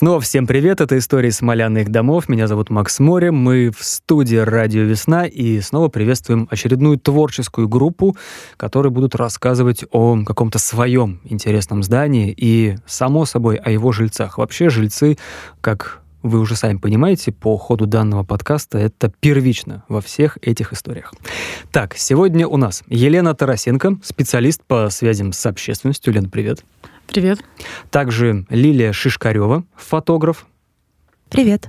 Снова всем привет, это истории смоляных домов, меня зовут Макс Море, мы в студии «Радио Весна» и снова приветствуем очередную творческую группу, которые будут рассказывать о каком-то своем интересном здании и, само собой, о его жильцах. Вообще жильцы, как вы уже сами понимаете, по ходу данного подкаста это первично во всех этих историях. Так, сегодня у нас Елена Тарасенко, специалист по связям с общественностью. Лена, привет. Привет. Также Лилия Шишкарева, фотограф. Привет.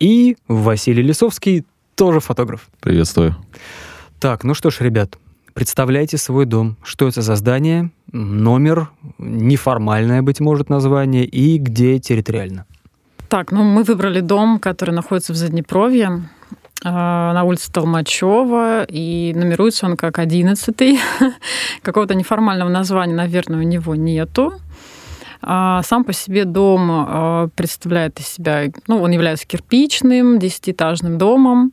И Василий Лисовский, тоже фотограф. Приветствую. Так, ну что ж, ребят, представляйте свой дом. Что это за здание, номер, неформальное, быть может, название, и где территориально. Так, ну мы выбрали дом, который находится в Заднепровье, а, на улице Толмачева, и нумеруется он как 11 Какого-то неформального названия, наверное, у него нету. А сам по себе дом а, представляет из себя, ну, он является кирпичным, десятиэтажным домом.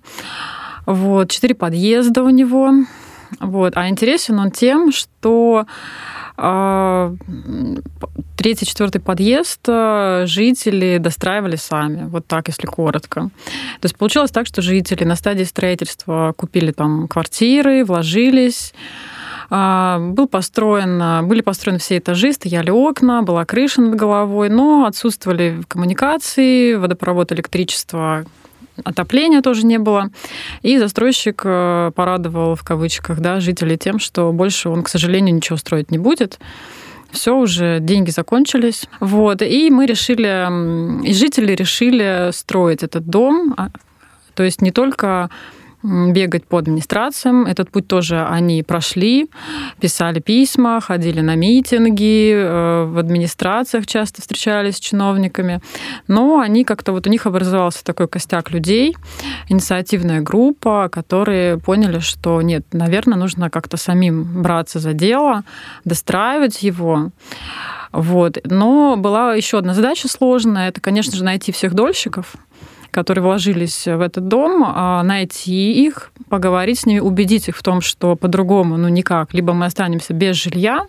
Вот, четыре подъезда у него. Вот. А интересен он тем, что а, третий, четвертый подъезд жители достраивали сами, вот так, если коротко. То есть получилось так, что жители на стадии строительства купили там квартиры, вложились, был построен, были построены все этажи, стояли окна, была крыша над головой, но отсутствовали коммуникации, водопровод, электричество, отопления тоже не было. И застройщик э, порадовал, в кавычках, да, жителей тем, что больше он, к сожалению, ничего строить не будет все уже деньги закончились. Вот. И мы решили, и жители решили строить этот дом. А, то есть не только бегать по администрациям. Этот путь тоже они прошли, писали письма, ходили на митинги, э, в администрациях часто встречались с чиновниками. Но они как-то вот у них образовался такой костяк людей, инициативная группа, которые поняли, что нет, наверное, нужно как-то самим браться за дело, достраивать его. Вот. Но была еще одна задача сложная, это, конечно же, найти всех дольщиков, которые вложились в этот дом, а, найти их, поговорить с ними, убедить их в том, что по-другому, ну никак, либо мы останемся без жилья,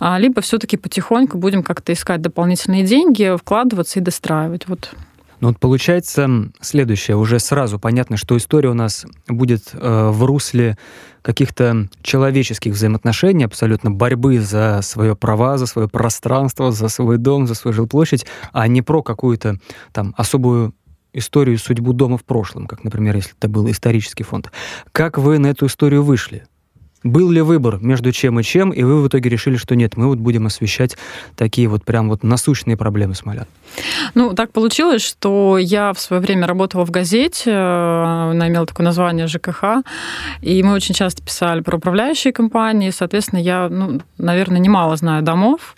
а, либо все-таки потихоньку будем как-то искать дополнительные деньги, вкладываться и достраивать. Вот ну вот получается следующее. Уже сразу понятно, что история у нас будет э, в русле каких-то человеческих взаимоотношений, абсолютно борьбы за свое права, за свое пространство, за свой дом, за свою жилплощадь, а не про какую-то там особую историю, судьбу дома в прошлом, как, например, если это был исторический фонд. Как вы на эту историю вышли? Был ли выбор между чем и чем, и вы в итоге решили, что нет, мы вот будем освещать такие вот прям вот насущные проблемы смолян? Ну, так получилось, что я в свое время работала в газете, э, она имела такое название ЖКХ, и мы очень часто писали про управляющие компании, соответственно, я, ну, наверное, немало знаю домов,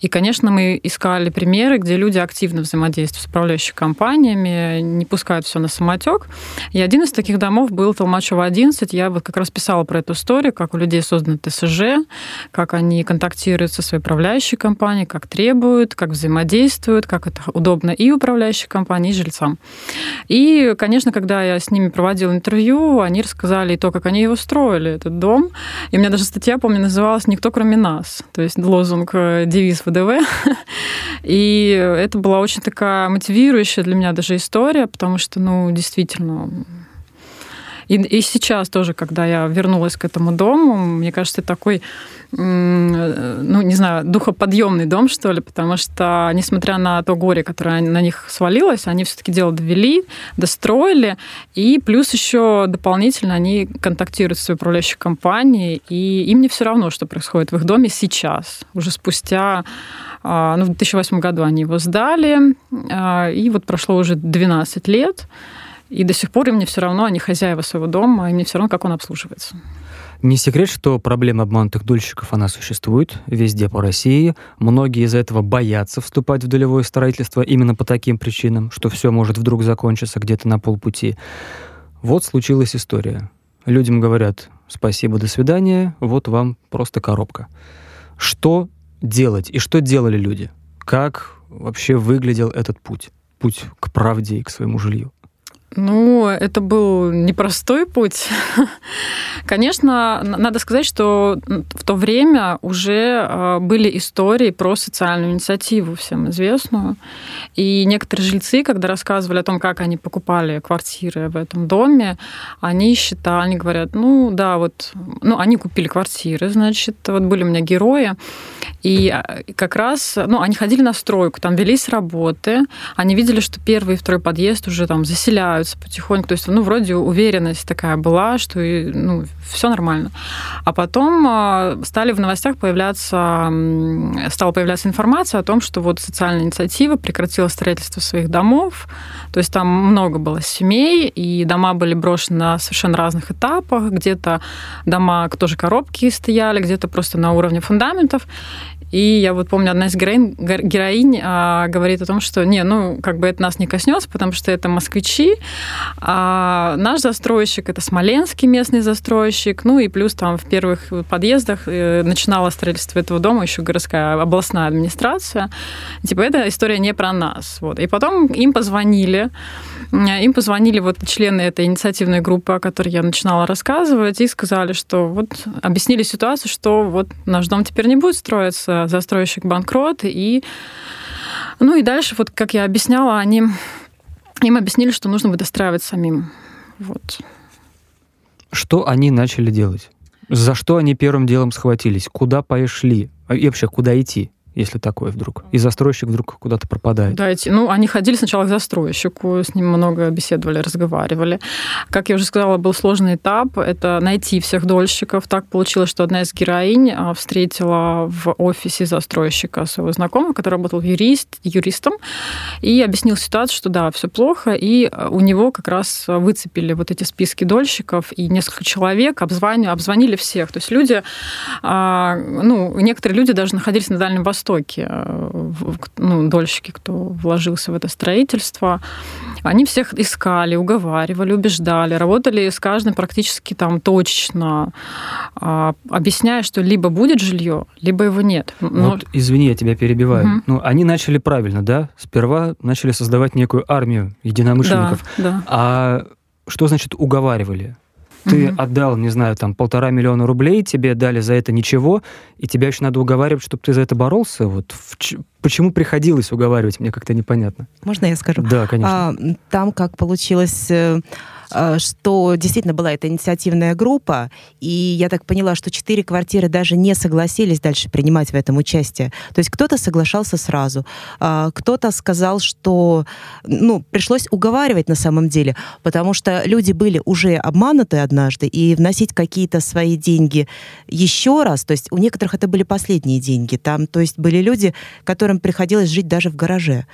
и, конечно, мы искали примеры, где люди активно взаимодействуют с управляющими компаниями, не пускают все на самотек. И один из таких домов был Толмачева 11, я вот как раз писала про эту историю, как у людей созданы ТСЖ, как они контактируют со своей управляющей компанией, как требуют, как взаимодействуют, как это удобно и управляющей компании, и жильцам. И, конечно, когда я с ними проводила интервью, они рассказали и то, как они его строили, этот дом. И у меня даже статья, помню, называлась «Никто, кроме нас». То есть лозунг, э, девиз ВДВ. И это была очень такая мотивирующая для меня даже история, потому что, ну, действительно, и, и сейчас тоже, когда я вернулась к этому дому, мне кажется, такой, ну, не знаю, духоподъемный дом, что ли, потому что, несмотря на то горе, которое на них свалилось, они все-таки дело довели, достроили, и плюс еще дополнительно они контактируют с управляющей компанией, и им не все равно, что происходит в их доме сейчас, уже спустя а, ну, в 2008 году они его сдали, а, и вот прошло уже 12 лет, и до сих пор им не все равно, они хозяева своего дома, им не все равно, как он обслуживается. Не секрет, что проблема обманутых дольщиков, она существует везде по России. Многие из-за этого боятся вступать в долевое строительство именно по таким причинам, что все может вдруг закончиться где-то на полпути. Вот случилась история. Людям говорят «спасибо, до свидания, вот вам просто коробка». Что делать и что делали люди? Как вообще выглядел этот путь? Путь к правде и к своему жилью? Ну, это был непростой путь. Конечно, надо сказать, что в то время уже а, были истории про социальную инициативу, всем известную. И некоторые жильцы, когда рассказывали о том, как они покупали квартиры в этом доме, они считали, они говорят, ну да, вот, ну они купили квартиры, значит, вот были у меня герои, и а, как раз, ну, они ходили на стройку, там велись работы, они видели, что первый и второй подъезд уже там заселяют развиваются потихоньку. То есть, ну, вроде уверенность такая была, что ну, все нормально. А потом а, стали в новостях появляться, стала появляться информация о том, что вот социальная инициатива прекратила строительство своих домов. То есть там много было семей, и дома были брошены на совершенно разных этапах. Где-то дома тоже коробки стояли, где-то просто на уровне фундаментов. И я вот помню, одна из героинь, героинь а, говорит о том, что не, ну, как бы это нас не коснется, потому что это москвичи, а наш застройщик это смоленский местный застройщик, ну и плюс там в первых подъездах э, начинала строительство этого дома еще городская областная администрация. Типа, эта история не про нас. Вот. И потом им позвонили, им позвонили вот члены этой инициативной группы, о которой я начинала рассказывать, и сказали, что вот объяснили ситуацию, что вот наш дом теперь не будет строиться, застройщик банкрот, и ну и дальше, вот как я объясняла, они им объяснили, что нужно достраивать самим. Вот. Что они начали делать? За что они первым делом схватились? Куда пошли? И вообще, куда идти? Если такое вдруг? И застройщик вдруг куда-то пропадает. Да, эти, ну, они ходили сначала к застройщику, с ним много беседовали, разговаривали. Как я уже сказала, был сложный этап, это найти всех дольщиков. Так получилось, что одна из героинь а, встретила в офисе застройщика своего знакомого, который работал юрист, юристом, и объяснил ситуацию, что да, все плохо, и а, у него как раз выцепили вот эти списки дольщиков, и несколько человек обзвонили, обзвонили всех. То есть люди, а, ну, некоторые люди даже находились на Дальнем Востоке, Востоке, э, ну, дольщики, кто вложился в это строительство, они всех искали, уговаривали, убеждали, работали с каждым практически там точно, а, объясняя, что либо будет жилье, либо его нет. Но... Вот, извини, я тебя перебиваю. Угу. Ну, они начали правильно, да? Сперва начали создавать некую армию единомышленников. Да, да. А что значит уговаривали? Ты угу. отдал, не знаю, там полтора миллиона рублей, тебе дали за это ничего, и тебя еще надо уговаривать, чтобы ты за это боролся. Вот почему приходилось уговаривать, мне как-то непонятно. Можно я скажу? Да, конечно. А, там как получилось Э, что действительно была эта инициативная группа, и я так поняла, что четыре квартиры даже не согласились дальше принимать в этом участие. То есть кто-то соглашался сразу, а, кто-то сказал, что ну, пришлось уговаривать на самом деле, потому что люди были уже обмануты однажды, и вносить какие-то свои деньги еще раз, то есть у некоторых это были последние деньги, там, то есть были люди, которым приходилось жить даже в гараже.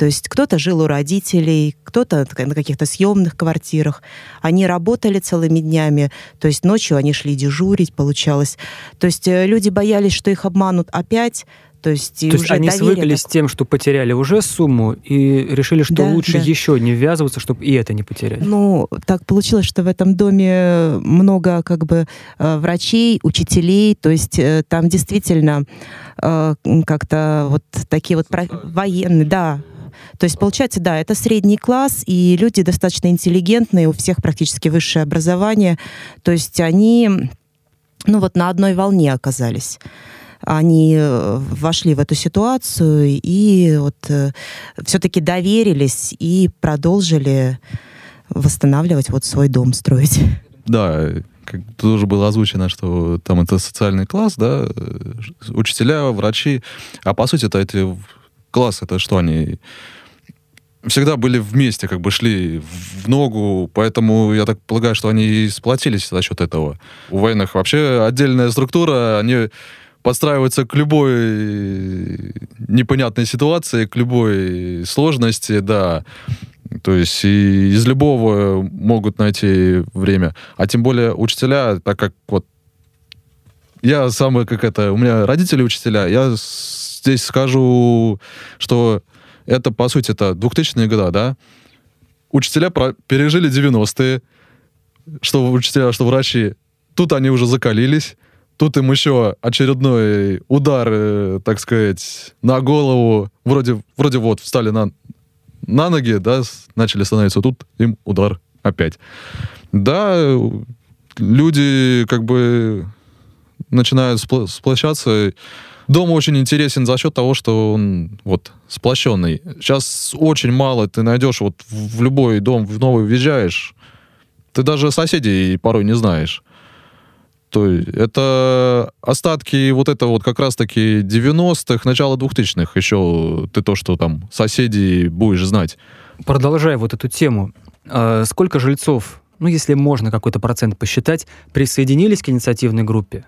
То есть кто-то жил у родителей, кто-то на каких-то съемных квартирах. Они работали целыми днями, то есть ночью они шли дежурить, получалось. То есть э, люди боялись, что их обманут опять, то есть, То есть они свыклись так... с тем, что потеряли уже сумму, и решили, что да, лучше да. еще не ввязываться, чтобы и это не потерять. Ну, так получилось, что в этом доме много как бы э, врачей, учителей, то есть э, там действительно как-то вот такие вот про... военные, да, то есть, получается, да, это средний класс, и люди достаточно интеллигентные, у всех практически высшее образование. То есть они, ну вот, на одной волне оказались они э, вошли в эту ситуацию и вот э, все-таки доверились и продолжили восстанавливать вот свой дом строить. Да, как тоже было озвучено, что там это социальный класс, да, э, учителя, врачи, а по сути это эти классы, это что они всегда были вместе, как бы шли в ногу, поэтому я так полагаю, что они и сплотились за счет этого. У военных вообще отдельная структура, они подстраиваются к любой непонятной ситуации, к любой сложности, да. То есть и из любого могут найти время. А тем более учителя, так как вот я самый, как это, у меня родители учителя, я здесь скажу, что это, по сути, это 2000-е годы, да? Учителя про- пережили 90-е, что учителя, что врачи. Тут они уже закалились. Тут им еще очередной удар, э, так сказать, на голову. Вроде, вроде вот, встали на, на ноги, да, начали становиться, тут им удар опять. Да, люди как бы начинают сплощаться. Дом очень интересен за счет того, что он вот сплощенный. Сейчас очень мало ты найдешь, вот в любой дом в новый въезжаешь, ты даже соседей порой не знаешь. То есть это остатки вот это вот как раз-таки 90-х, начала 2000-х еще ты то, что там соседей будешь знать. Продолжая вот эту тему, а сколько жильцов, ну если можно какой-то процент посчитать, присоединились к инициативной группе?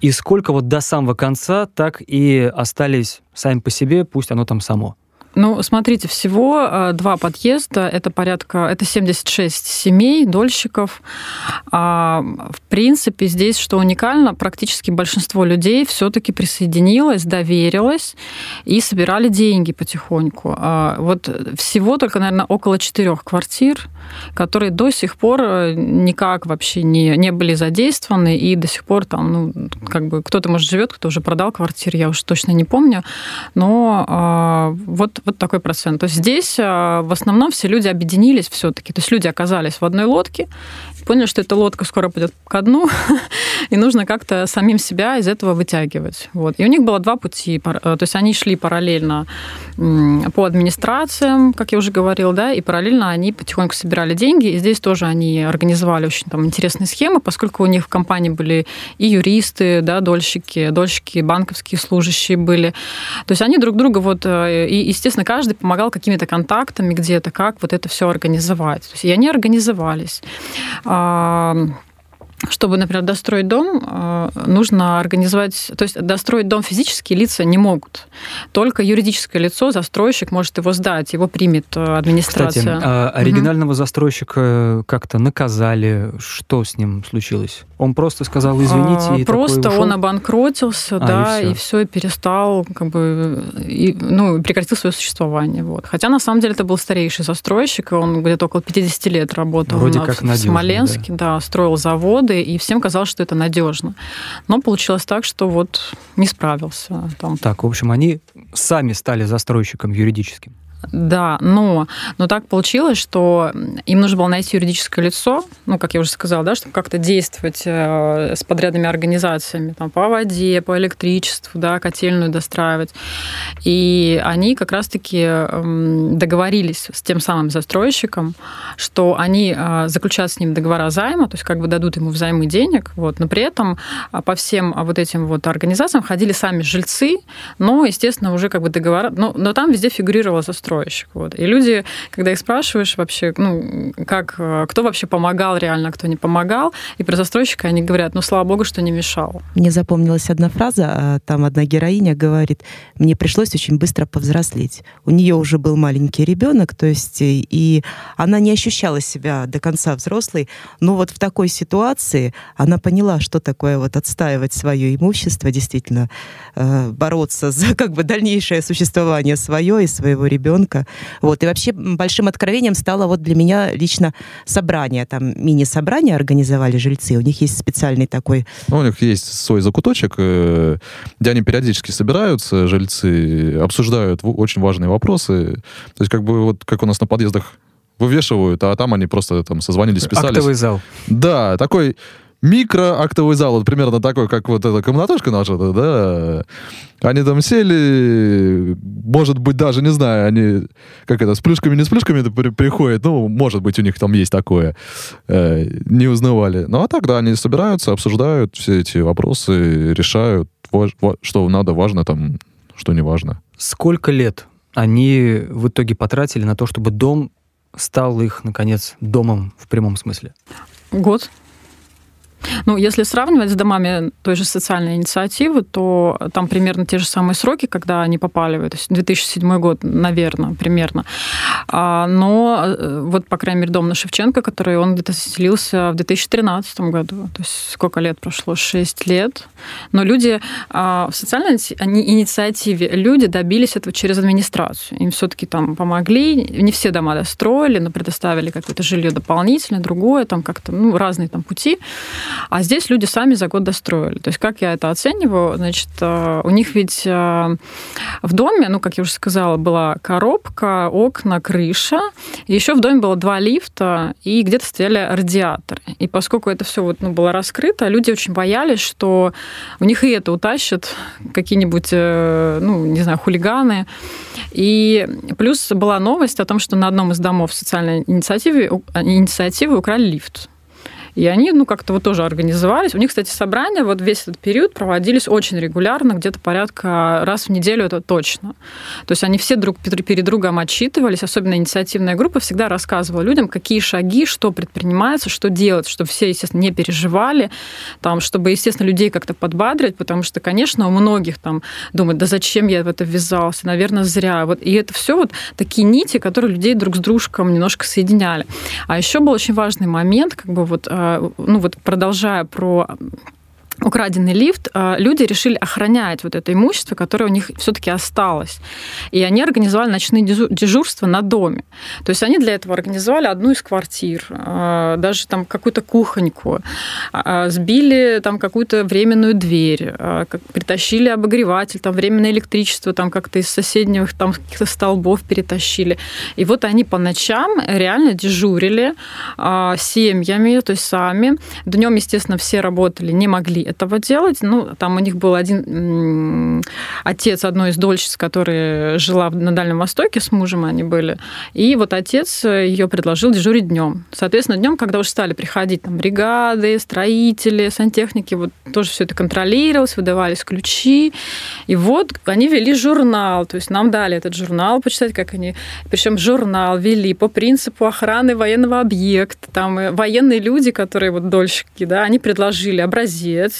И сколько вот до самого конца так и остались сами по себе, пусть оно там само? Ну, смотрите, всего э, два подъезда, это порядка, это 76 семей, дольщиков. А, в принципе, здесь, что уникально, практически большинство людей все-таки присоединилось, доверилось и собирали деньги потихоньку. А, вот всего только, наверное, около четырех квартир, которые до сих пор э, никак вообще не, не были задействованы, и до сих пор там, ну, как бы кто-то, может, живет, кто уже продал квартиру, я уж точно не помню, но а, вот вот, такой процент. То есть здесь а, в основном все люди объединились все-таки. То есть люди оказались в одной лодке, поняли, что эта лодка скоро пойдет ко дну, и нужно как-то самим себя из этого вытягивать. Вот. И у них было два пути. Э, то есть они шли параллельно по администрациям, как я уже говорил, да, и параллельно они потихоньку собирали деньги. И здесь тоже они организовали очень там интересные схемы, поскольку у них в компании были и юристы, да, дольщики, дольщики, банковские служащие были. То есть они друг друга вот, э, и, естественно, каждый помогал какими-то контактами где-то, как вот это все организовать. То есть и они организовались. А, чтобы, например, достроить дом, э, нужно организовать... То есть достроить дом физические лица не могут. Только юридическое лицо, застройщик, может его сдать, его примет э, администрация. Кстати, а оригинального угу. застройщика как-то наказали. Что с ним случилось? Он просто сказал извините и Просто он обанкротился, а, да, и все. и все, и перестал, как бы, и, ну, прекратил свое существование. Вот. Хотя, на самом деле, это был старейший застройщик, он где-то около 50 лет работал Вроде как в надежный, Смоленске, да. да, строил заводы, и всем казалось, что это надежно. Но получилось так, что вот не справился. Там. Так, в общем, они сами стали застройщиком юридическим. Да, но, но так получилось, что им нужно было найти юридическое лицо, ну, как я уже сказала, да, чтобы как-то действовать э, с подрядными организациями там, по воде, по электричеству, да, котельную достраивать. И они как раз-таки э, договорились с тем самым застройщиком, что они э, заключат с ним договора займа, то есть как бы дадут ему взаймы денег, вот, но при этом э, по всем вот этим вот организациям ходили сами жильцы, но, естественно, уже как бы договора, но, но там везде фигурировал застройщик застройщик. Вот. И люди, когда их спрашиваешь вообще, ну, как, кто вообще помогал реально, кто не помогал, и про застройщика они говорят, ну, слава богу, что не мешал. Мне запомнилась одна фраза, а, там одна героиня говорит, мне пришлось очень быстро повзрослеть. У нее уже был маленький ребенок, то есть э, и она не ощущала себя до конца взрослой, но вот в такой ситуации она поняла, что такое вот отстаивать свое имущество, действительно э, бороться за как бы дальнейшее существование свое и своего ребенка, ребенка. Вот. И вообще большим откровением стало вот для меня лично собрание. Там мини-собрание организовали жильцы. У них есть специальный такой... Ну, у них есть свой закуточек, э, где они периодически собираются, жильцы, обсуждают очень важные вопросы. То есть как бы вот как у нас на подъездах вывешивают, а там они просто там созвонились, списались. Актовый зал. Да, такой микроактовый зал, вот примерно такой, как вот эта комнатушка наша, да, они там сели, может быть, даже, не знаю, они, как это, с плюшками, не с плюшками это при, приходят, ну, может быть, у них там есть такое, э, не узнавали. Ну, а так, да, они собираются, обсуждают все эти вопросы, решают, что надо, важно там, что не важно. Сколько лет они в итоге потратили на то, чтобы дом стал их, наконец, домом в прямом смысле? Год. Ну, если сравнивать с домами той же социальной инициативы, то там примерно те же самые сроки, когда они попали в это, 2007 год, наверное, примерно. А, но э, вот, по крайней мере, дом на Шевченко, который он где-то селился в 2013 году. То есть сколько лет прошло? Шесть лет. Но люди а, в социальной инициативе, люди добились этого через администрацию. Им все-таки там помогли. Не все дома достроили, но предоставили какое-то жилье дополнительное, другое, там как-то, ну, разные там пути. А здесь люди сами за год достроили. То есть как я это оцениваю? Значит, э, у них ведь э, в доме, ну, как я уже сказала, была коробка, окна, крыша. Еще в доме было два лифта, и где-то стояли радиаторы. И поскольку это все вот, ну, было раскрыто, люди очень боялись, что у них и это утащат какие-нибудь, э, ну, не знаю, хулиганы. И плюс была новость о том, что на одном из домов социальной инициативы, инициативы украли лифт. И они, ну, как-то вот тоже организовались. У них, кстати, собрания вот весь этот период проводились очень регулярно, где-то порядка раз в неделю, это точно. То есть они все друг перед другом отчитывались, особенно инициативная группа всегда рассказывала людям, какие шаги, что предпринимается, что делать, чтобы все, естественно, не переживали, там, чтобы, естественно, людей как-то подбадрить, потому что, конечно, у многих там думают, да зачем я в это ввязался, наверное, зря. Вот, и это все вот такие нити, которые людей друг с дружком немножко соединяли. А еще был очень важный момент, как бы вот а, ну вот продолжая про украденный лифт, а, люди решили охранять вот это имущество, которое у них все-таки осталось. И они организовали ночные дежурства на доме. То есть они для этого организовали одну из квартир, а, даже там какую-то кухоньку, а, сбили там какую-то временную дверь, притащили обогреватель, там временное электричество там как-то из соседних там каких-то столбов перетащили. И вот они по ночам реально дежурили семьями, то есть сами. Днем, естественно, все работали, не могли этого делать. Ну, там у них был один отец одной из дольщиц, которая жила на Дальнем Востоке, с мужем они были. И вот отец ее предложил дежурить днем. Соответственно, днем, когда уже стали приходить там бригады, строители, сантехники, вот тоже все это контролировалось, выдавались ключи. И вот они вели журнал, то есть нам дали этот журнал почитать, как они... Причем журнал вели по принципу охраны военного объекта. Там военные люди, которые вот дольщики, да, они предложили образец,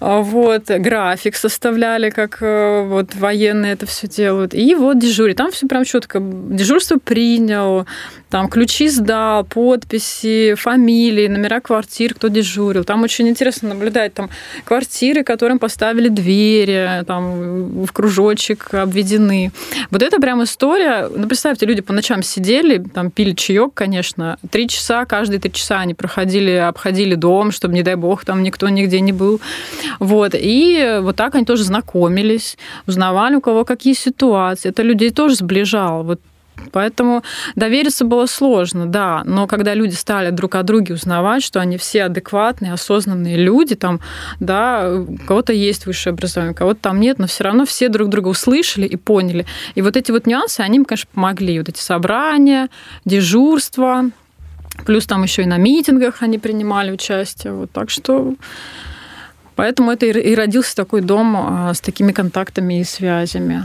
а, вот, график составляли, как э, вот военные это все делают. И вот дежурить. Там все прям четко. Дежурство принял, там ключи сдал, подписи, фамилии, номера квартир, кто дежурил. Там очень интересно наблюдать там квартиры, которым поставили двери, там в кружочек обведены. Вот это прям история. Ну, представьте, люди по ночам сидели, там пили чаек, конечно, три часа, каждые три часа они проходили, обходили дом, чтобы, не дай бог, там никто нигде не был. Вот. И вот так они тоже знакомились, узнавали, у кого какие ситуации. Это людей тоже сближало. Вот Поэтому довериться было сложно, да. Но когда люди стали друг о друге узнавать, что они все адекватные, осознанные люди, там, да, у кого-то есть высшее образование, у кого-то там нет, но все равно все друг друга услышали и поняли. И вот эти вот нюансы, они им, конечно, помогли. Вот эти собрания, дежурства, плюс там еще и на митингах они принимали участие. Вот так что Поэтому это и родился такой дом а, с такими контактами и связями.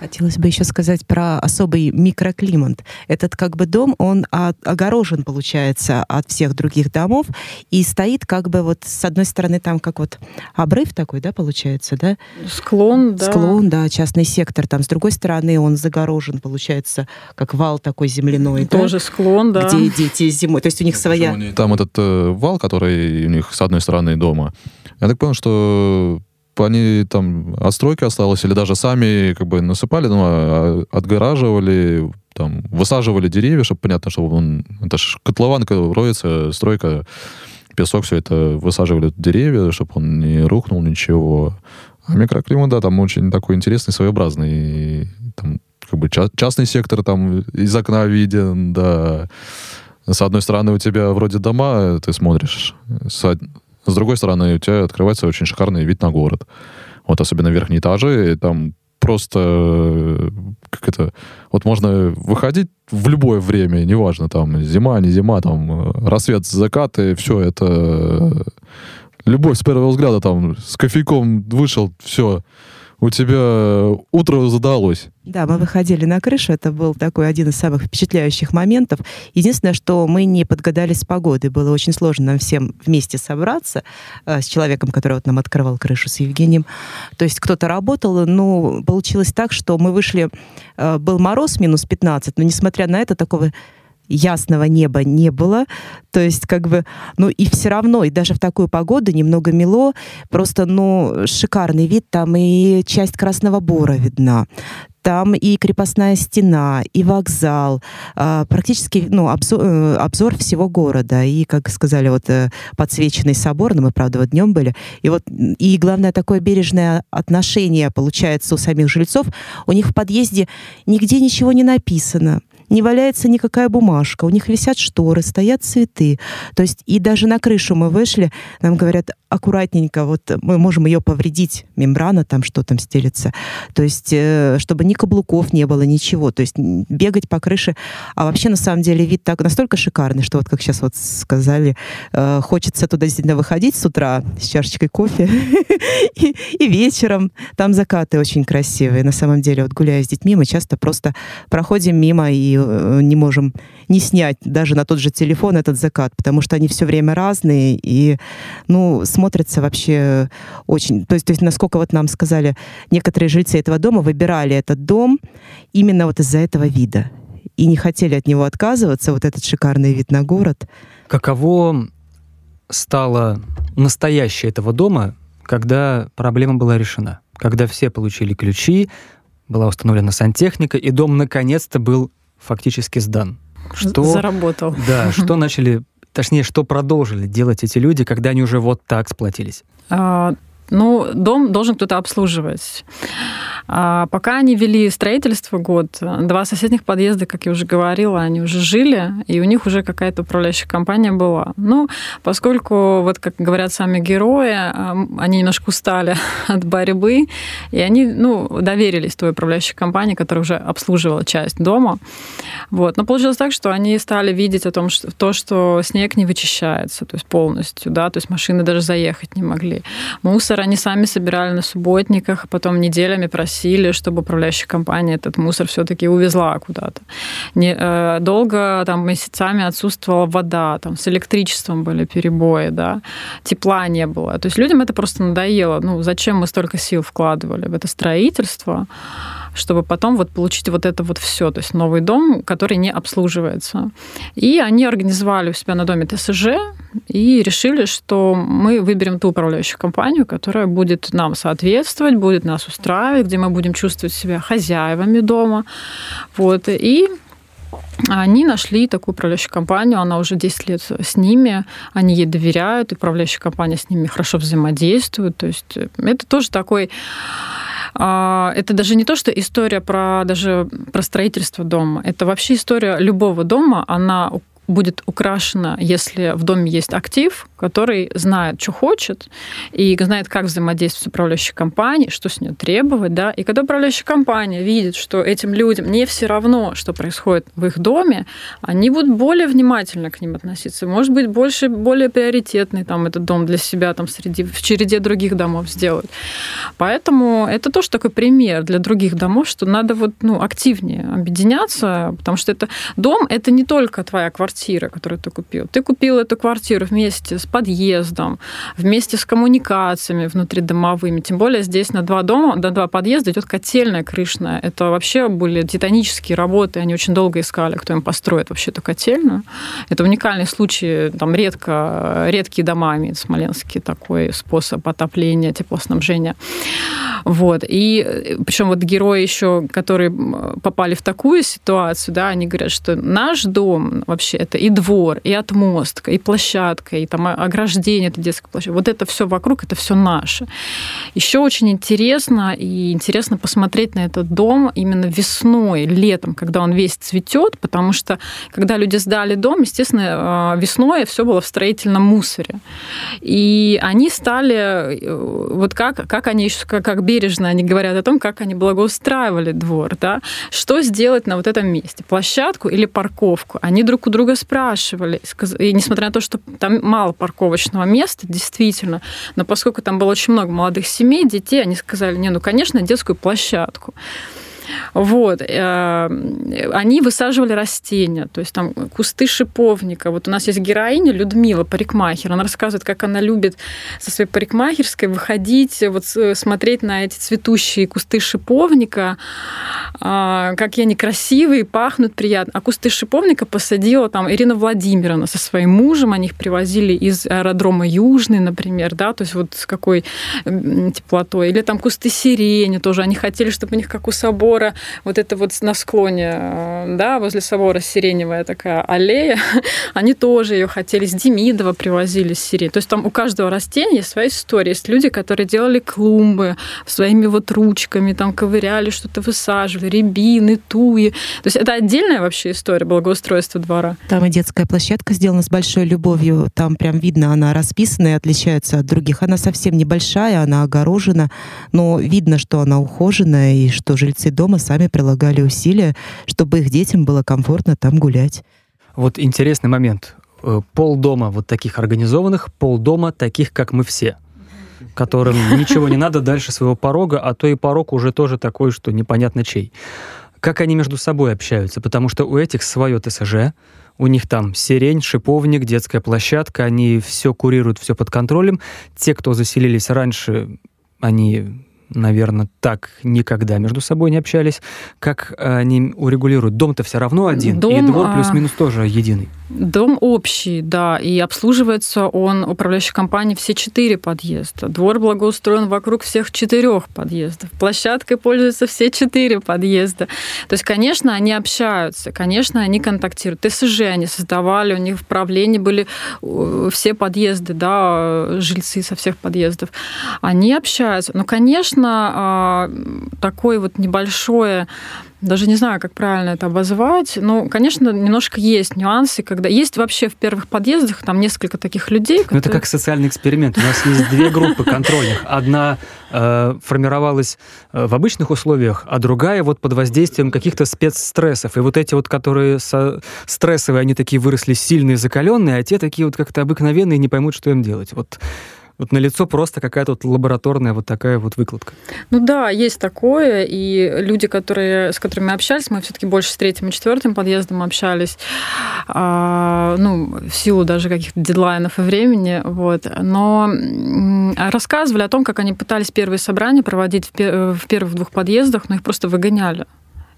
Хотелось бы еще сказать про особый микроклимат. Этот как бы дом, он огорожен, получается, от всех других домов и стоит как бы вот с одной стороны там как вот обрыв такой, да, получается, да? Склон, да. Склон, да, частный сектор. Там с другой стороны он загорожен, получается, как вал такой земляной. Тоже да? склон, да. Где дети зимой. То есть у них своя... Там этот э, вал, который у них с одной стороны дома, я так понял, что они там отстройка осталась, или даже сами как бы насыпали, ну, а, отгораживали, там, высаживали деревья, чтобы понятно, что он... Это ж котлован роется, стройка, песок, все это высаживали деревья, чтобы он не рухнул, ничего. А микроклимат, да, там очень такой интересный, своеобразный. И, там, как бы частный сектор там из окна виден, да. С одной стороны, у тебя вроде дома, ты смотришь, с другой стороны, у тебя открывается очень шикарный вид на город. Вот особенно верхние этажи, там просто как это вот можно выходить в любое время, неважно там зима, не зима, там рассвет, закат и все это любовь с первого взгляда там с кофейком вышел, все у тебя утро задалось. Да, мы выходили на крышу, это был такой один из самых впечатляющих моментов. Единственное, что мы не подгадали с погодой. Было очень сложно нам всем вместе собраться э, с человеком, который вот нам открывал крышу, с Евгением. То есть кто-то работал, но получилось так, что мы вышли, э, был мороз минус 15, но несмотря на это, такого ясного неба не было. То есть, как бы, ну и все равно, и даже в такую погоду немного мело, просто, ну, шикарный вид, там и часть Красного Бора видна. Там и крепостная стена, и вокзал, а, практически ну, обзор, э, обзор всего города. И, как сказали, вот э, подсвеченный собор, но мы, правда, вот днем были. И вот, и главное, такое бережное отношение получается у самих жильцов. У них в подъезде нигде ничего не написано не валяется никакая бумажка, у них висят шторы, стоят цветы. То есть и даже на крышу мы вышли, нам говорят, аккуратненько, вот мы можем ее повредить, мембрана там, что там стелится. То есть, э, чтобы ни каблуков не было, ничего. То есть бегать по крыше. А вообще, на самом деле, вид так настолько шикарный, что вот как сейчас вот сказали, э, хочется туда действительно выходить с утра с чашечкой кофе и, вечером. Там закаты очень красивые. На самом деле, вот гуляя с детьми, мы часто просто проходим мимо и э, не можем не снять даже на тот же телефон этот закат, потому что они все время разные и, ну, смотрятся вообще очень... То есть, то есть насколько вот нам сказали, некоторые жильцы этого дома выбирали этот дом именно вот из-за этого вида и не хотели от него отказываться, вот этот шикарный вид на город. Каково стало настоящее этого дома, когда проблема была решена? Когда все получили ключи, была установлена сантехника, и дом наконец-то был фактически сдан. Что, Заработал. Да, что начали, точнее, что продолжили делать эти люди, когда они уже вот так сплотились? А, ну, дом должен кто-то обслуживать. А пока они вели строительство год, два соседних подъезда, как я уже говорила, они уже жили, и у них уже какая-то управляющая компания была. Ну, поскольку, вот как говорят сами герои, они немножко устали от борьбы, и они, ну, доверились той управляющей компании, которая уже обслуживала часть дома. Вот. Но получилось так, что они стали видеть о том, что то, что снег не вычищается, то есть полностью, да, то есть машины даже заехать не могли. Мусор они сами собирали на субботниках, а потом неделями просили, чтобы управляющая компания этот мусор все-таки увезла куда-то. Не, э, долго, там, месяцами отсутствовала вода, там, с электричеством были перебои, да, тепла не было. То есть людям это просто надоело. Ну, зачем мы столько сил вкладывали в это строительство? Чтобы потом вот получить вот это вот все, то есть новый дом, который не обслуживается. И они организовали у себя на доме ТСЖ и решили, что мы выберем ту управляющую компанию, которая будет нам соответствовать, будет нас устраивать, где мы будем чувствовать себя хозяевами дома. Вот. И они нашли такую управляющую компанию, она уже 10 лет с ними, они ей доверяют, управляющая компания с ними хорошо взаимодействует. То есть это тоже такой это даже не то, что история про даже про строительство дома. Это вообще история любого дома. Она будет украшена, если в доме есть актив, который знает, что хочет, и знает, как взаимодействовать с управляющей компанией, что с нее требовать. Да? И когда управляющая компания видит, что этим людям не все равно, что происходит в их доме, они будут более внимательно к ним относиться. Может быть, больше, более приоритетный там, этот дом для себя там, среди, в череде других домов сделать. Поэтому это тоже такой пример для других домов, что надо вот, ну, активнее объединяться, потому что это дом – это не только твоя квартира, квартира, которую ты купил. Ты купил эту квартиру вместе с подъездом, вместе с коммуникациями внутридомовыми. Тем более здесь на два дома, на два подъезда идет котельная крышная. Это вообще были титанические работы. Они очень долго искали, кто им построит вообще эту котельную. Это уникальный случай. Там редко, редкие дома имеют смоленские такой способ отопления, теплоснабжения. Вот. И причем вот герои еще, которые попали в такую ситуацию, да, они говорят, что наш дом вообще это и двор, и отмостка, и площадка, и там ограждение, это детская площадка. Вот это все вокруг, это все наше. Еще очень интересно, и интересно посмотреть на этот дом именно весной, летом, когда он весь цветет, потому что когда люди сдали дом, естественно, э, весной все было в строительном мусоре. И они стали, э, вот как, как они еще, как, как бережно они говорят о том, как они благоустраивали двор, да, что сделать на вот этом месте, площадку или парковку. Они друг у друга спрашивали. И несмотря на то, что там мало парковочного места, действительно, но поскольку там было очень много молодых семей, детей, они сказали, не, ну, конечно, детскую площадку. Вот. Э, они высаживали растения, то есть там кусты шиповника. Вот у нас есть героиня Людмила, парикмахер. Она рассказывает, как она любит со своей парикмахерской выходить, вот смотреть на эти цветущие кусты шиповника, а, какие они красивые, пахнут приятно. А кусты шиповника посадила там Ирина Владимировна со своим мужем. Они их привозили из аэродрома Южный, например, да, то есть вот с какой теплотой. Или там кусты сирени тоже. Они хотели, чтобы у них как у собой собора, вот это вот на склоне, э, да, возле собора сиреневая такая аллея, они тоже ее хотели, с Демидова привозили сирень. То есть там у каждого растения есть своя история. Есть люди, которые делали клумбы своими вот ручками, там ковыряли, что-то высаживали, рябины, туи. То есть это отдельная вообще история благоустройства двора. Там и детская площадка сделана с большой любовью. Там прям видно, она расписана и отличается от других. Она совсем небольшая, она огорожена, но видно, что она ухоженная и что жильцы дома сами прилагали усилия, чтобы их детям было комфортно там гулять. Вот интересный момент. Э, пол дома вот таких организованных, пол дома таких, как мы все которым ничего не надо дальше своего порога, а то и порог уже тоже такой, что непонятно чей. Как они между собой общаются? Потому что у этих свое ТСЖ, у них там сирень, шиповник, детская площадка, они все курируют, все под контролем. Те, кто заселились раньше, они наверное, так никогда между собой не общались. Как они урегулируют? Дом-то все равно один, Дом, и двор а, плюс-минус тоже единый. Дом общий, да, и обслуживается он управляющей компанией все четыре подъезда. Двор благоустроен вокруг всех четырех подъездов. Площадкой пользуются все четыре подъезда. То есть, конечно, они общаются, конечно, они контактируют. ТСЖ они создавали, у них в правлении были э, все подъезды, да, жильцы со всех подъездов. Они общаются. Но, конечно, а, такое вот небольшое даже не знаю, как правильно это обозвать. Но, конечно, немножко есть нюансы, когда есть вообще в первых подъездах там несколько таких людей. Которые... Ну, это как социальный эксперимент. У нас есть две группы контрольных. Одна э, формировалась э, в обычных условиях, а другая вот под воздействием каких-то спецстрессов. И вот эти вот, которые со... стрессовые, они такие выросли сильные, закаленные, а те такие вот как-то обыкновенные, не поймут, что им делать. Вот вот на лицо просто какая-то вот лабораторная вот такая вот выкладка. Ну да, есть такое, и люди, которые, с которыми общались, мы все-таки больше с третьим и четвертым подъездом общались, а, ну, в силу даже каких-то дедлайнов и времени, вот, но рассказывали о том, как они пытались первые собрания проводить в, в первых двух подъездах, но их просто выгоняли.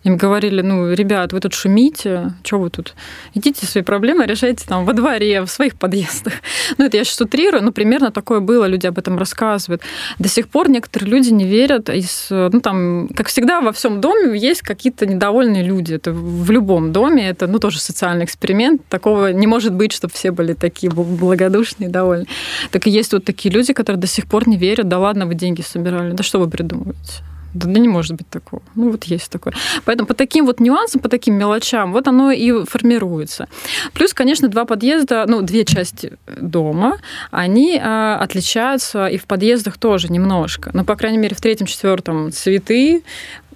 Им говорили, ну, ребят, вы тут шумите, что вы тут? Идите свои проблемы решайте там во дворе, в своих подъездах. Ну, это я сейчас утрирую, но примерно такое было, люди об этом рассказывают. До сих пор некоторые люди не верят. Из, ну, там, как всегда, во всем доме есть какие-то недовольные люди. Это в любом доме, это, ну, тоже социальный эксперимент. Такого не может быть, чтобы все были такие благодушные, довольные. Так и есть вот такие люди, которые до сих пор не верят. Да ладно, вы деньги собирали. Да что вы придумываете? Да, да не может быть такого. Ну вот есть такое. Поэтому по таким вот нюансам, по таким мелочам, вот оно и формируется. Плюс, конечно, два подъезда, ну, две части дома, они э, отличаются и в подъездах тоже немножко. Ну, по крайней мере, в третьем, четвертом цветы,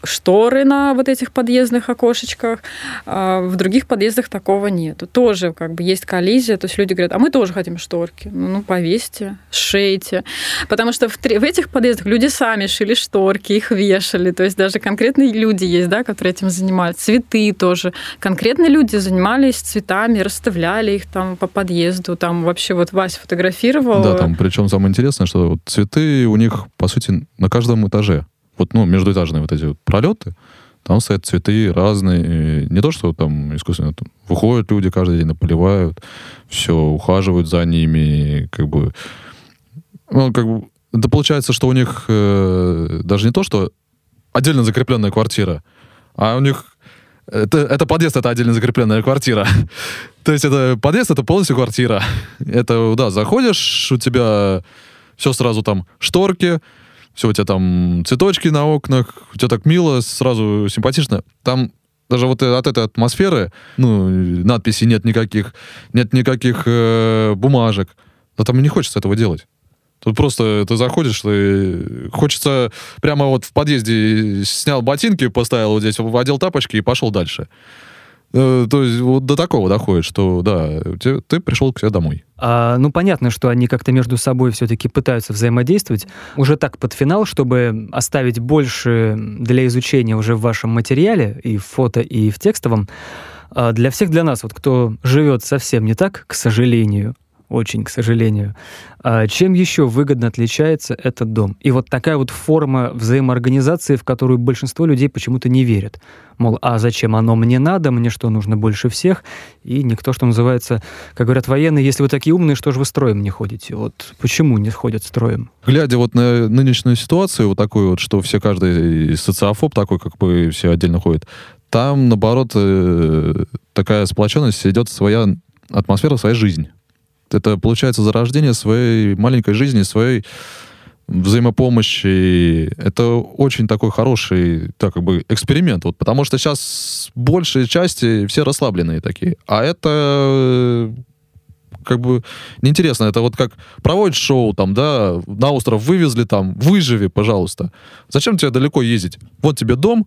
шторы на вот этих подъездных окошечках. А в других подъездах такого нету. Тоже как бы есть коллизия. То есть люди говорят, а мы тоже хотим шторки. Ну, ну повесьте, шейте. Потому что в, в этих подъездах люди сами шили шторки, их вешали. То есть даже конкретные люди есть, да, которые этим занимаются. Цветы тоже. Конкретные люди занимались цветами, расставляли их там по подъезду. Там вообще вот Вася фотографировал. Да, там причем самое интересное, что вот цветы у них, по сути, на каждом этаже вот, ну, междуэтажные вот эти вот пролеты, там стоят цветы разные. Не то, что там искусственно там, выходят люди каждый день, наполивают, все, ухаживают за ними, как бы... Ну, как бы... Это получается, что у них э, даже не то, что отдельно закрепленная квартира, а у них это, это подъезд, это отдельно закрепленная квартира. То есть это подъезд, это полностью квартира. Это, да, заходишь, у тебя все сразу там шторки, все у тебя там цветочки на окнах, у тебя так мило, сразу симпатично. Там даже вот от этой атмосферы, ну, надписей нет никаких, нет никаких э, бумажек. Но там и не хочется этого делать. Тут просто ты заходишь, ты хочется прямо вот в подъезде снял ботинки, поставил вот здесь, одел тапочки и пошел дальше. Э, то есть вот до такого доходит, что да, ты, ты пришел к себе домой. А, ну, понятно, что они как-то между собой все-таки пытаются взаимодействовать. Уже так под финал, чтобы оставить больше для изучения уже в вашем материале, и в фото, и в текстовом, а для всех для нас, вот кто живет совсем не так, к сожалению, очень, к сожалению. А чем еще выгодно отличается этот дом? И вот такая вот форма взаимоорганизации, в которую большинство людей почему-то не верят. Мол, а зачем оно мне надо, мне что нужно больше всех? И никто, что называется, как говорят военные, если вы такие умные, что же вы строем не ходите? Вот почему не ходят строем? Глядя вот на нынешнюю ситуацию, вот такую вот, что все каждый социофоб такой, как бы все отдельно ходят, там, наоборот, э, такая сплоченность идет своя атмосфера, своя жизнь. Это, получается, зарождение своей маленькой жизни, своей взаимопомощи. Это очень такой хороший так, как бы эксперимент. Вот, потому что сейчас большей части все расслабленные такие. А это как бы неинтересно. Это вот как проводишь шоу там, да, на остров вывезли там, выживи, пожалуйста. Зачем тебе далеко ездить? Вот тебе дом,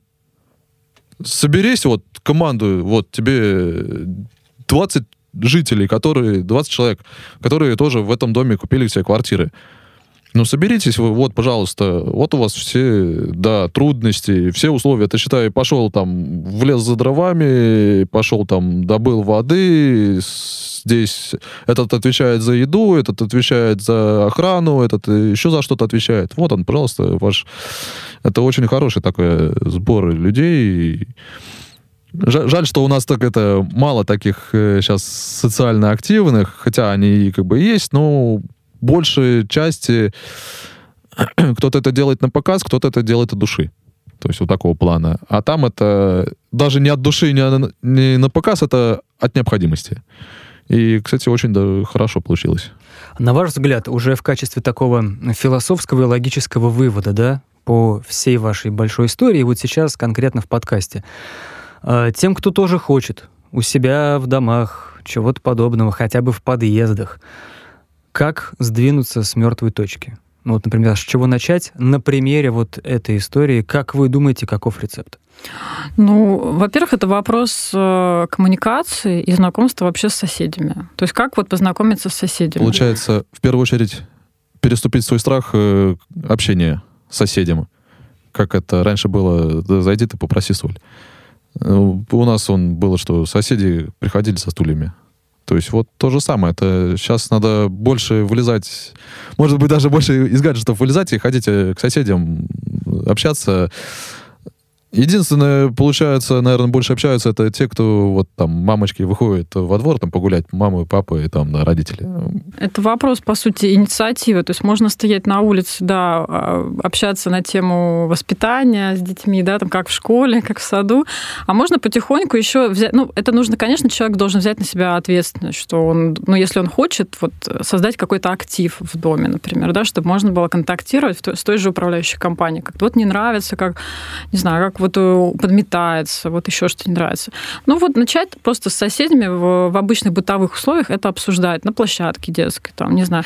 соберись, вот команду, вот тебе 20 жителей, которые, 20 человек, которые тоже в этом доме купили себе квартиры. Ну, соберитесь вы, вот, пожалуйста, вот у вас все, да, трудности, все условия. Ты, считай, пошел там в лес за дровами, пошел там, добыл воды, здесь этот отвечает за еду, этот отвечает за охрану, этот еще за что-то отвечает. Вот он, пожалуйста, ваш... Это очень хороший такой сбор людей. Жаль, что у нас так это мало таких э, сейчас социально активных, хотя они как бы есть, но большей части кто-то это делает на показ, кто-то это делает от души. То есть вот такого плана. А там это даже не от души, не, не на показ, это от необходимости. И, кстати, очень да, хорошо получилось. На ваш взгляд, уже в качестве такого философского и логического вывода, да, по всей вашей большой истории, вот сейчас конкретно в подкасте, тем, кто тоже хочет у себя в домах, чего-то подобного, хотя бы в подъездах, как сдвинуться с мертвой точки? Ну вот, например, с чего начать? На примере вот этой истории, как вы думаете, каков рецепт? Ну, во-первых, это вопрос э, коммуникации и знакомства вообще с соседями. То есть как вот познакомиться с соседями? Получается, в первую очередь, переступить свой страх э, общения с соседям. Как это раньше было, зайди ты попроси соль. Ну, у нас он было, что соседи приходили со стульями. То есть вот то же самое. Это сейчас надо больше вылезать, может быть, даже больше из гаджетов вылезать и ходить к соседям, общаться. Единственное, получается, наверное, больше общаются это те, кто вот там мамочки выходят во двор там погулять, мамы, папы и там да, родители. Это вопрос, по сути, инициативы. То есть можно стоять на улице, да, а, общаться на тему воспитания с детьми, да, там как в школе, как в саду, а можно потихоньку еще взять, ну, это нужно, конечно, человек должен взять на себя ответственность, что он, ну, если он хочет вот создать какой-то актив в доме, например, да, чтобы можно было контактировать с той же управляющей компанией, как вот не нравится, как, не знаю, как вот э, подметается, вот еще что-то не нравится. Ну вот начать просто с соседями в, в обычных бытовых условиях это обсуждать на площадке детской, там, не знаю.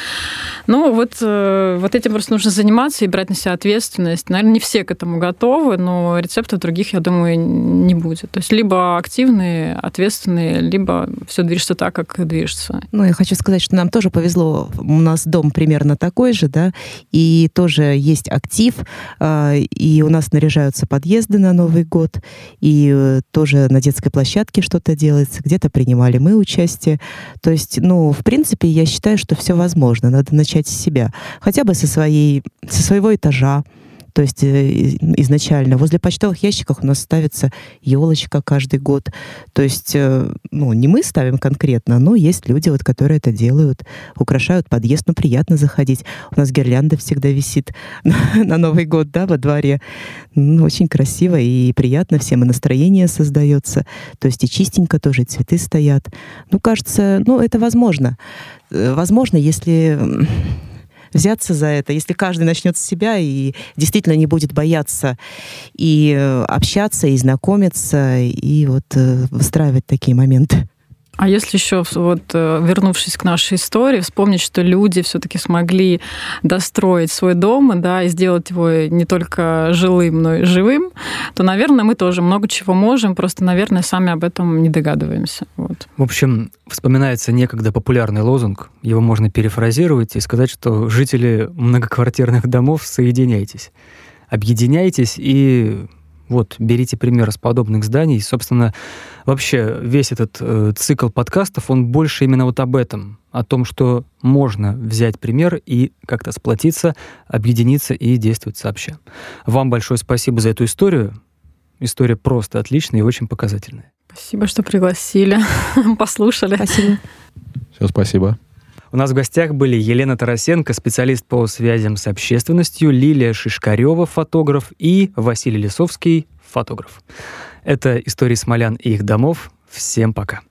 Ну вот, э, вот этим просто нужно заниматься и брать на себя ответственность. Наверное, не все к этому готовы, но рецептов других, я думаю, не будет. То есть либо активные, ответственные, либо все движется так, как движется. Ну, я хочу сказать, что нам тоже повезло. У нас дом примерно такой же, да, и тоже есть актив, а, и у нас наряжаются подъезды на Новый год, и э, тоже на детской площадке что-то делается, где-то принимали мы участие. То есть, ну, в принципе, я считаю, что все возможно. Надо начать с себя. Хотя бы со, своей, со своего этажа, то есть э, изначально возле почтовых ящиков у нас ставится елочка каждый год. То есть, э, ну, не мы ставим конкретно, но есть люди, вот, которые это делают, украшают подъезд, ну, приятно заходить. У нас гирлянда всегда висит на Новый год, да, во дворе. Ну, очень красиво и приятно всем, и настроение создается. То есть и чистенько тоже, цветы стоят. Ну, кажется, ну, это возможно. Э, возможно, если взяться за это, если каждый начнет с себя и действительно не будет бояться и э, общаться, и знакомиться, и вот э, выстраивать такие моменты. А если еще, вот, э, вернувшись к нашей истории, вспомнить, что люди все-таки смогли достроить свой дом, да, и сделать его не только жилым, но и живым, то, наверное, мы тоже много чего можем, просто, наверное, сами об этом не догадываемся. Вот. В общем, вспоминается некогда популярный лозунг, его можно перефразировать и сказать, что жители многоквартирных домов, соединяйтесь, объединяйтесь и вот, берите пример с подобных зданий. Собственно, вообще весь этот э, цикл подкастов, он больше именно вот об этом, о том, что можно взять пример и как-то сплотиться, объединиться и действовать сообща. Вам большое спасибо за эту историю. История просто отличная и очень показательная. Спасибо, что пригласили, послушали. Спасибо. Все, спасибо. У нас в гостях были Елена Тарасенко, специалист по связям с общественностью, Лилия Шишкарева, фотограф, и Василий Лисовский, фотограф. Это «Истории смолян и их домов». Всем пока.